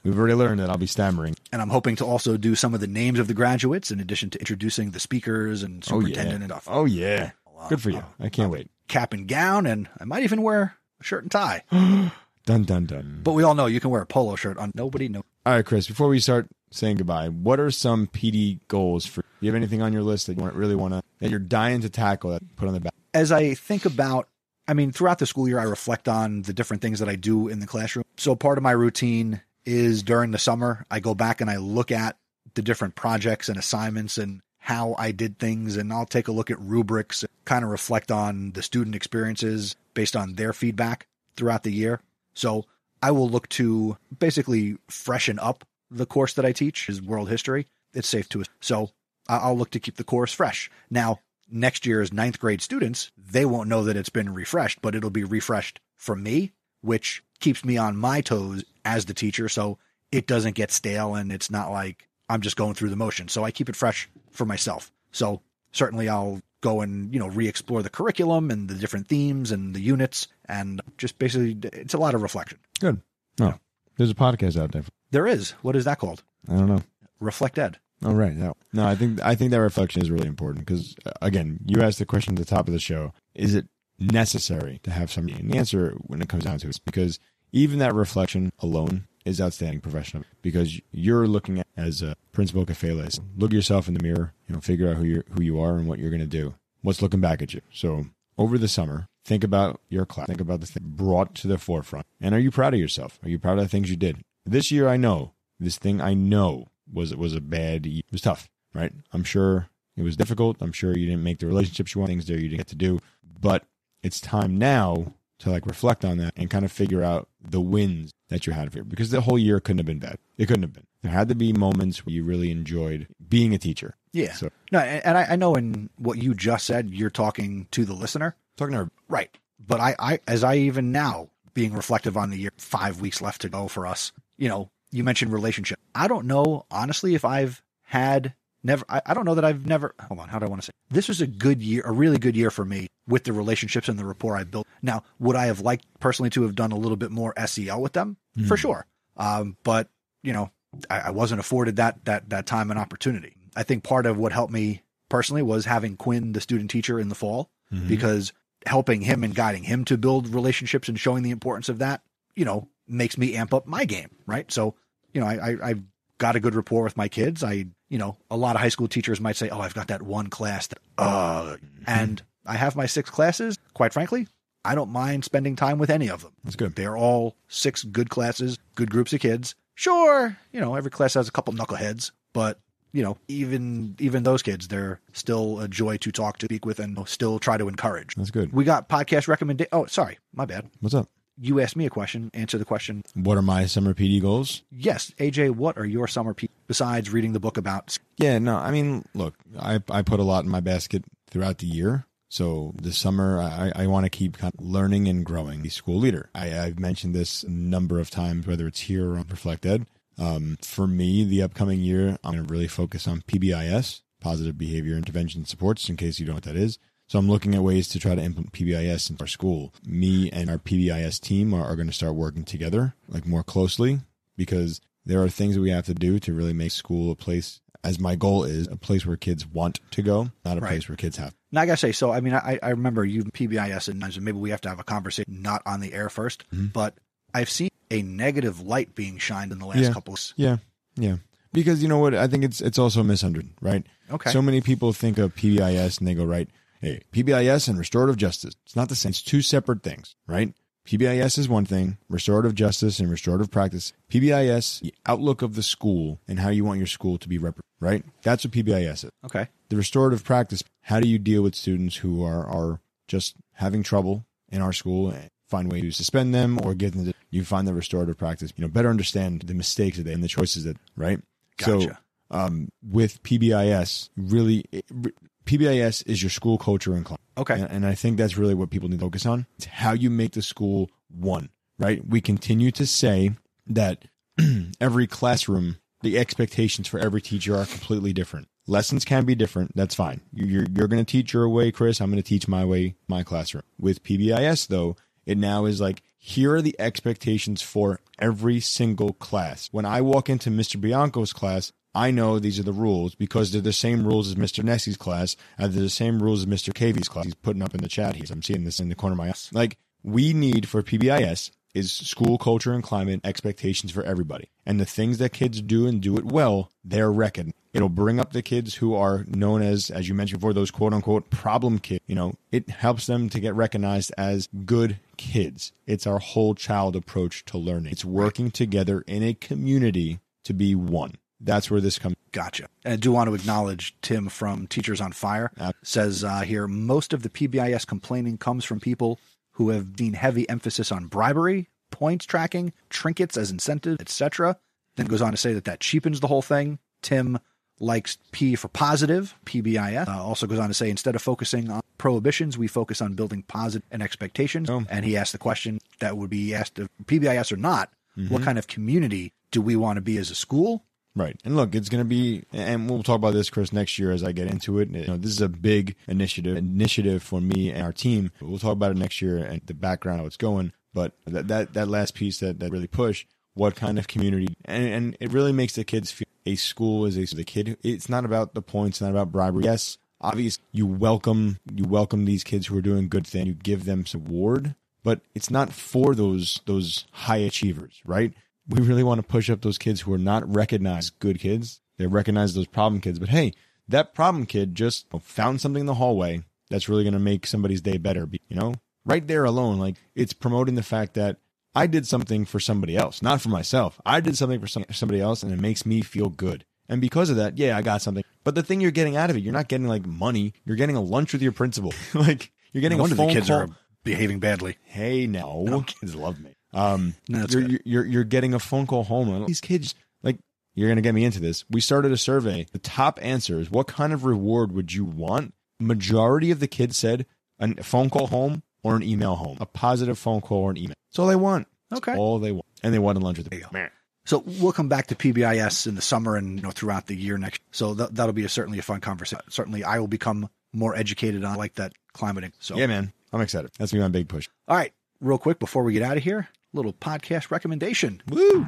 Speaker 3: we've already learned that I'll be stammering.
Speaker 2: And I'm hoping to also do some of the names of the graduates in addition to introducing the speakers and
Speaker 3: Oh
Speaker 2: superintendent
Speaker 3: yeah.
Speaker 2: and stuff.
Speaker 3: Oh yeah. Good for you. I can't wait.
Speaker 2: cap and gown, and I might even wear a shirt and tie.
Speaker 3: Dun dun dun.
Speaker 2: But we all know you can wear a polo shirt on nobody knows.
Speaker 3: All right, Chris. Before we start saying goodbye, what are some PD goals for? Do you have anything on your list that you want, really want to that you're dying to tackle that put on the back?
Speaker 2: As I think about, I mean, throughout the school year, I reflect on the different things that I do in the classroom. So part of my routine is during the summer, I go back and I look at the different projects and assignments and how I did things, and I'll take a look at rubrics, kind of reflect on the student experiences based on their feedback throughout the year. So I will look to basically freshen up the course that I teach is world history. It's safe to so I'll look to keep the course fresh. Now, next year's ninth grade students, they won't know that it's been refreshed, but it'll be refreshed from me, which keeps me on my toes as the teacher. So it doesn't get stale and it's not like I'm just going through the motion. So I keep it fresh for myself. So certainly I'll go and, you know, re-explore the curriculum and the different themes and the units and just basically it's a lot of reflection.
Speaker 3: Good. Oh, no, there's a podcast out there.
Speaker 2: There is. What is that called?
Speaker 3: I don't know.
Speaker 2: Reflect Ed.
Speaker 3: Oh right. No, no. I think I think that reflection is really important because uh, again, you asked the question at the top of the show: Is it necessary to have somebody? And the answer, when it comes down to it, is because even that reflection alone is outstanding professional because you're looking at as a principal Kafele's, look yourself in the mirror, you know, figure out who you who you are and what you're going to do. What's looking back at you? So over the summer, think about your class, think about the thing brought to the forefront, and are you proud of yourself? Are you proud of the things you did this year? I know this thing I know was was a bad year. It was tough, right? I'm sure it was difficult. I'm sure you didn't make the relationships you want, things there you didn't get to do, but it's time now to like reflect on that and kind of figure out the wins that you had here because the whole year couldn't have been bad. It couldn't have been. There had to be moments where you really enjoyed being a teacher.
Speaker 2: Yeah.
Speaker 3: So
Speaker 2: No, and I, I know in what you just said, you're talking to the listener.
Speaker 3: Talking to her,
Speaker 2: Right. But I, I, as I even now being reflective on the year, five weeks left to go for us, you know, you mentioned relationship. I don't know, honestly, if I've had never, I, I don't know that I've never, hold on, how do I want to say? This was a good year, a really good year for me with the relationships and the rapport I built. Now, would I have liked personally to have done a little bit more SEL with them? For sure. Um, but, you know, I, I wasn't afforded that, that, that time and opportunity. I think part of what helped me personally was having Quinn, the student teacher in the fall, because helping him and guiding him to build relationships and showing the importance of that, you know, makes me amp up my game, right? So, you know, I, I I've got a good rapport with my kids. I, you know, a lot of high school teachers might say, "Oh, I've got that one class that," uh, and I have my six classes. Quite frankly, I don't mind spending time with any of them.
Speaker 3: That's good.
Speaker 2: They're all six good classes, good groups of kids. Sure, you know, every class has a couple knuckleheads, but you know, even even those kids, they're still a joy to talk to, speak with, and still try to encourage.
Speaker 3: That's good.
Speaker 2: We got podcast recommendation. Oh, sorry, my bad.
Speaker 3: What's up?
Speaker 2: You asked me a question. Answer the question.
Speaker 3: What are my summer PD goals?
Speaker 2: Yes, AJ. What are your summer pe- besides reading the book about?
Speaker 3: Yeah, no, I mean, look, I, I put a lot in my basket throughout the year. So this summer, I, I want to keep kind of learning and growing. The school leader. I, I've mentioned this a number of times, whether it's here or on Reflect Ed. Um, for me, the upcoming year, I'm going to really focus on PBIS, positive behavior intervention supports, in case you don't know what that is. So I'm looking at ways to try to implement PBIS in our school. Me and our PBIS team are, are going to start working together, like more closely, because there are things that we have to do to really make school a place, as my goal is, a place where kids want to go, not a
Speaker 2: Right.
Speaker 3: place where kids have.
Speaker 2: Now I gotta say, so I mean, I, I remember you PBIS and maybe we have to have a conversation not on the air 1st but I've seen a negative light being shined in the last
Speaker 3: Yeah.
Speaker 2: couple. Of,
Speaker 3: Yeah, yeah. Because you know what? I think it's it's also misunderstood, right?
Speaker 2: Okay.
Speaker 3: So many people think of PBIS and they go right, hey, PBIS and restorative justice. It's not the same. It's two separate things, right? PBIS is one thing, restorative justice and restorative practice. PBIS, the outlook of the school and how you want your school to be represented, right? That's what PBIS is.
Speaker 2: okay,
Speaker 3: The restorative practice, how do you deal with students who are, are just having trouble in our school and find ways to suspend them or get them to, you find the restorative practice, you know, better understand the mistakes that they and the choices that, right? So, um, with PBIS, really, it, PBIS is your school culture and climate.
Speaker 2: Okay.
Speaker 3: And, and I think that's really what people need to focus on. It's how you make the school one, right? We continue to say that every classroom, the expectations for every teacher are completely different. Lessons can be different. That's fine. You're, you're going to teach your way, Chris. I'm going to teach my way, my classroom. With PBIS, though, it now is like, here are the expectations for every single class. When I walk into Mr. Bianco's class, I know these are the rules because they're the same rules as Mr. Nesi's class, and they're the same rules as Mr. Cavey's class. He's putting up in the chat here. I'm seeing this in the corner of my eye. Like, we need for PBIS is school culture and climate expectations for everybody. And the things that kids do and do it well, they're reckoned. It'll bring up the kids who are known as, as you mentioned before, those quote unquote problem kids. You know, it helps them to get recognized as good kids. It's our whole child approach to learning. It's working together in a community to be one. That's where this comes.
Speaker 2: Gotcha. And I do want to acknowledge Tim from Teachers on Fire.
Speaker 3: Uh,
Speaker 2: says uh, here most of the PBIS complaining comes from people who have seen heavy emphasis on bribery, points tracking, trinkets as incentive, etc. Then goes on to say that that cheapens the whole thing. Tim likes P for positive, PBIS. Uh, also goes on to say instead of focusing on prohibitions, we focus on building positive and expectations.
Speaker 3: Oh.
Speaker 2: And he asked the question that would be asked of PBIS or not. What kind of community do we want to be as a school?
Speaker 3: Right. And look, it's going to be, and we'll talk about this, Chris, next year as I get into it. You know, this is a big initiative, initiative for me and our team. We'll talk about it next year and the background, how it's going. But that, that, that last piece that, that really pushed, what kind of community, and, and it really makes the kids feel a school is a, the kid. It's not about the points, not about bribery. Yes, obvious, you welcome, you welcome these kids who are doing good things. You give them some award, but it's not for those, those high achievers, right? We really want to push up those kids who are not recognized good kids. They recognize those problem kids. But hey, that problem kid just found something in the hallway that's really going to make somebody's day better. You know, right there alone, like it's promoting the fact that I did something for somebody else, not for myself. I did something for some, somebody else and it makes me feel good. And because of that, yeah, I got something. But the thing you're getting out of it, you're not getting like money. You're getting a lunch with your principal. like you're getting
Speaker 2: No
Speaker 3: a phone
Speaker 2: the kids
Speaker 3: call.
Speaker 2: are behaving badly.
Speaker 3: Hey, no, kids love me. Um,
Speaker 2: No,
Speaker 3: you're, you're you're getting a phone call home. and These kids, like, you're gonna get me into this. We started a survey. The top answers: What kind of reward would you want? Majority of the kids said a phone call home or an email home. A positive phone call or an email. That's all they want. That's
Speaker 2: Okay.
Speaker 3: all they want, and they want a lunch with
Speaker 2: the
Speaker 3: them.
Speaker 2: So we'll come back to PBIS in the summer and you know throughout the year next. So that, that'll be a, certainly a fun conversation. Certainly, I will become more educated on like that climate. So
Speaker 3: Yeah, man, I'm excited. That's gonna be my big push.
Speaker 2: All right, real quick before we get out of here, little podcast recommendation.
Speaker 3: Woo!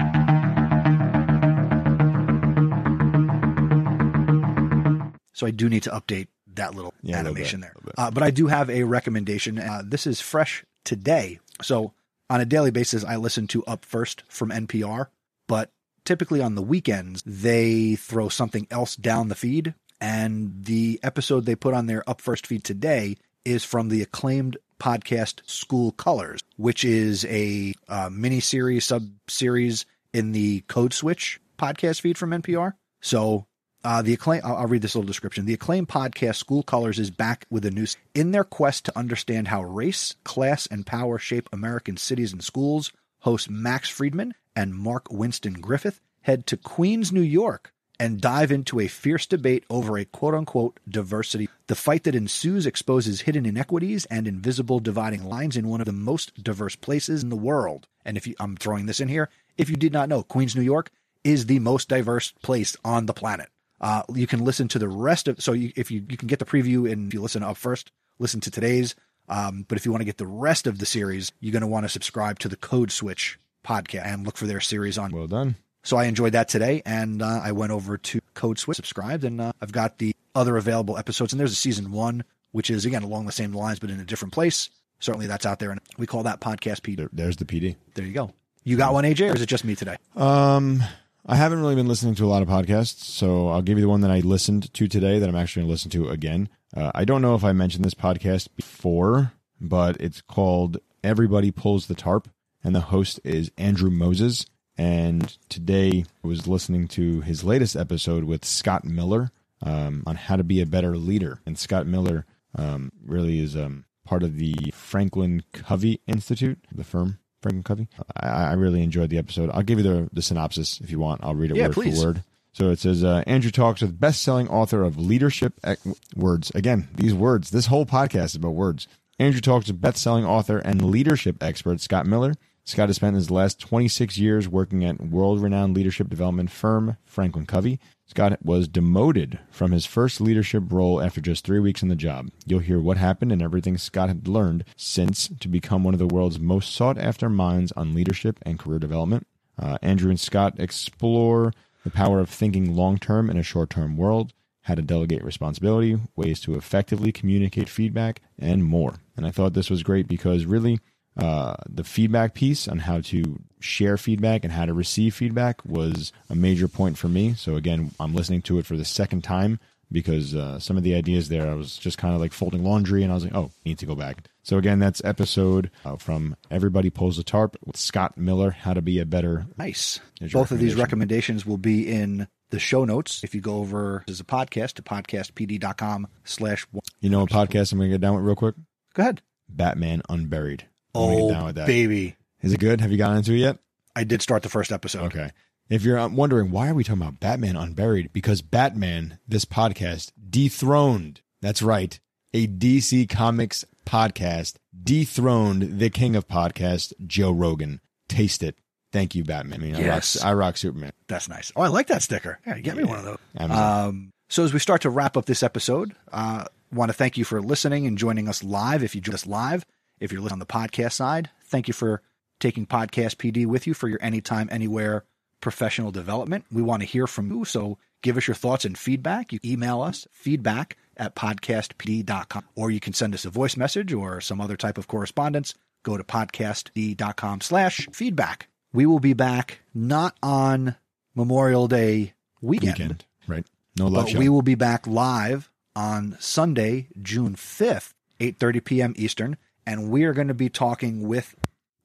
Speaker 2: So I do need to update that little
Speaker 3: Yeah,
Speaker 2: animation
Speaker 3: bit,
Speaker 2: there.
Speaker 3: a little bit.
Speaker 2: Uh, but I do have a recommendation. Uh, this is fresh today. So on a daily basis, I listen to Up First from NPR, but typically on the weekends, they throw something else down the feed. And the episode they put on their Up First feed today is from the acclaimed podcast School Colors, which is a uh, mini series, sub series in the Code Switch podcast feed from NPR. So uh, the acclaim. I'll, I'll read this little description. The acclaimed podcast School Colors is back with a new. In their quest to understand how race, class, and power shape American cities and schools, hosts Max Freedman and Mark Winston Griffith head to Queens, New York, and dive into a fierce debate over a quote unquote diversity. The fight that ensues exposes hidden inequities and invisible dividing lines in one of the most diverse places in the world. And if you, I'm throwing this in here, if you did not know, Queens, New York is the most diverse place on the planet. Uh, you can listen to the rest of so you, if you you can get the preview and if you listen up first listen to today's. Um, but if you want to get the rest of the series, you're going to want to subscribe to the Code Switch podcast and look for their series on.
Speaker 3: Well done.
Speaker 2: So I enjoyed that today, and uh, I went over to Code Switch, subscribed, and uh, I've got the other available episodes. And there's a season one, which is again along the same lines, but in a different place. Certainly, that's out there, and we call that podcast PD.
Speaker 3: There, there's the PD.
Speaker 2: There you go. You got one, AJ, or is it just me today?
Speaker 3: Um, I haven't really been listening to a lot of podcasts, so I'll give you the one that I listened to today that I'm actually going to listen to again. Uh, I don't know if I mentioned this podcast before, but it's called Everybody Pulls the Tarp, and the host is Andrew Moses. And today I was listening to his latest episode with Scott Miller um, on how to be a better leader. And Scott Miller um, really is um, part of the Franklin Covey Institute, the firm Franklin Covey. I, I really enjoyed the episode. I'll give you the, the synopsis if you want. I'll read it
Speaker 2: Yeah,
Speaker 3: word
Speaker 2: please.
Speaker 3: for word. So it says uh, Andrew talks with best-selling author of leadership ec- words. Again, these words. This whole podcast is about words. Andrew talks with best-selling author and leadership expert Scott Miller. Scott has spent his last 26 years working at world-renowned leadership development firm Franklin Covey. Scott was demoted from his first leadership role after just three weeks in the job. You'll hear what happened and everything Scott had learned since to become one of the world's most sought-after minds on leadership and career development. Uh, Andrew and Scott explore the power of thinking long term in a short term world, how to delegate responsibility, ways to effectively communicate feedback, and more. And I thought this was great because really, uh, the feedback piece on how to share feedback and how to receive feedback was a major point for me. So, again, I'm listening to it for the second time because uh, some of the ideas there, I was just kind of like folding laundry and I was like, oh, need to go back. So, again, that's episode uh, from Everybody Pulls the Tarp with Scott Miller, How to Be a Better
Speaker 2: Nice. Both of these recommendations will be in the show notes. If you go over as a podcast to podcastpd.com slash one.
Speaker 3: You know, a podcast I'm going to get down with real quick.
Speaker 2: Go ahead.
Speaker 3: Batman Unburied. I'm gonna get down
Speaker 2: Oh,
Speaker 3: with that.
Speaker 2: baby.
Speaker 3: Is it good? Have you gotten into it yet?
Speaker 2: I did start the first episode.
Speaker 3: Okay. If you're uh, wondering why are we talking about Batman Unburied, because Batman, this podcast, dethroned. That's right, a DC Comics podcast dethroned the king of podcasts, Joe Rogan. Taste it. Thank you, Batman. I mean,
Speaker 2: Yes.
Speaker 3: I, rock, I rock Superman.
Speaker 2: That's nice. Oh, I like that sticker. Yeah, get me one of those.
Speaker 3: Amazon.
Speaker 2: Um, so as we start to wrap up this episode, uh, want to thank you for listening and joining us live. If you join us live, if you're listening on the podcast side, thank you for taking Podcast PD with you for your anytime, anywhere professional development. We want to hear from you, so give us your thoughts and feedback. You email us feedback at podcastpd.com, or you can send us a voice message or some other type of correspondence. Go to podcastpd.com slash feedback. We will be back not on Memorial Day weekend,
Speaker 3: Weekend. Right. No love
Speaker 2: but
Speaker 3: show.
Speaker 2: we will be back live on Sunday, June 5th, 8.30 p.m. Eastern, and we are going to be talking with...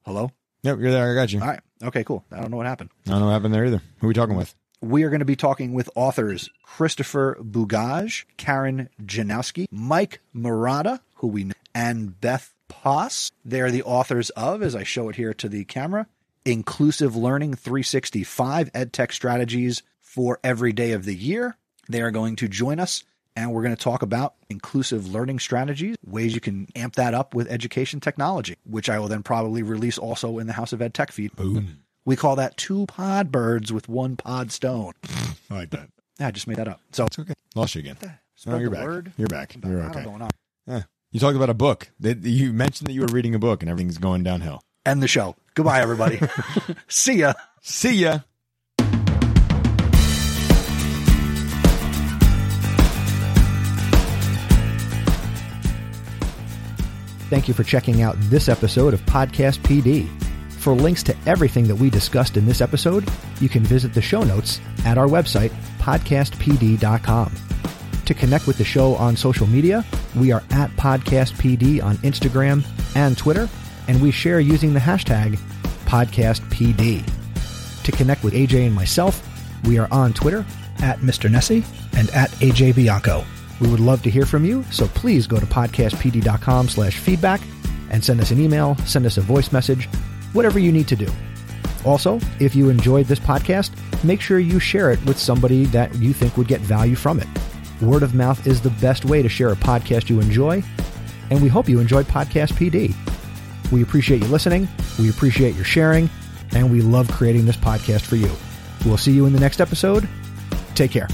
Speaker 2: Hello?
Speaker 3: Yep, you're there. I got you.
Speaker 2: All right. Okay, cool. I don't know what happened.
Speaker 3: I don't know what happened there either. Who are we talking with?
Speaker 2: We are going to be talking with authors Christopher Bugaj, Karen Janowski, Mike Marotta, who we know, and Beth Poss. They're the authors of, as I show it here to the camera, Inclusive Learning 365 EdTech Strategies for Every Day of the Year. They are going to join us and we're going to talk about inclusive learning strategies, ways you can amp that up with education technology, which I will then probably release also in the House of Ed Tech feed.
Speaker 3: Boom.
Speaker 2: We call that two pod birds with one pod stone.
Speaker 3: I like that.
Speaker 2: Yeah, I just made that up. So
Speaker 3: It's okay. Lost you again. No, you're back. You're back. You're
Speaker 2: how
Speaker 3: okay.
Speaker 2: going on.
Speaker 3: Yeah. You talked about a book. That you mentioned that you were reading a book and everything's going downhill.
Speaker 2: End the show. Goodbye, everybody. See ya.
Speaker 3: See ya.
Speaker 4: Thank you for checking out this episode of Podcast PD. For links to everything that we discussed in this episode, you can visit the show notes at our website, podcastpd.com. To connect with the show on social media, we are at podcastpd on Instagram and Twitter, and we share using the hashtag podcastpd. To connect with AJ and myself, we are on Twitter at Mr. Nesi and at AJ Bianco. We would love to hear from you, so please go to podcastpd.com slash feedback and send us an email, send us a voice message, whatever you need to do. Also, if you enjoyed this podcast, make sure you share it with somebody that you think would get value from it. Word of mouth is the best way to share a podcast you enjoy, and we hope you enjoyed Podcast PD. We appreciate you listening, we appreciate your sharing, and we love creating this podcast for you. We'll see you in the next episode. Take care.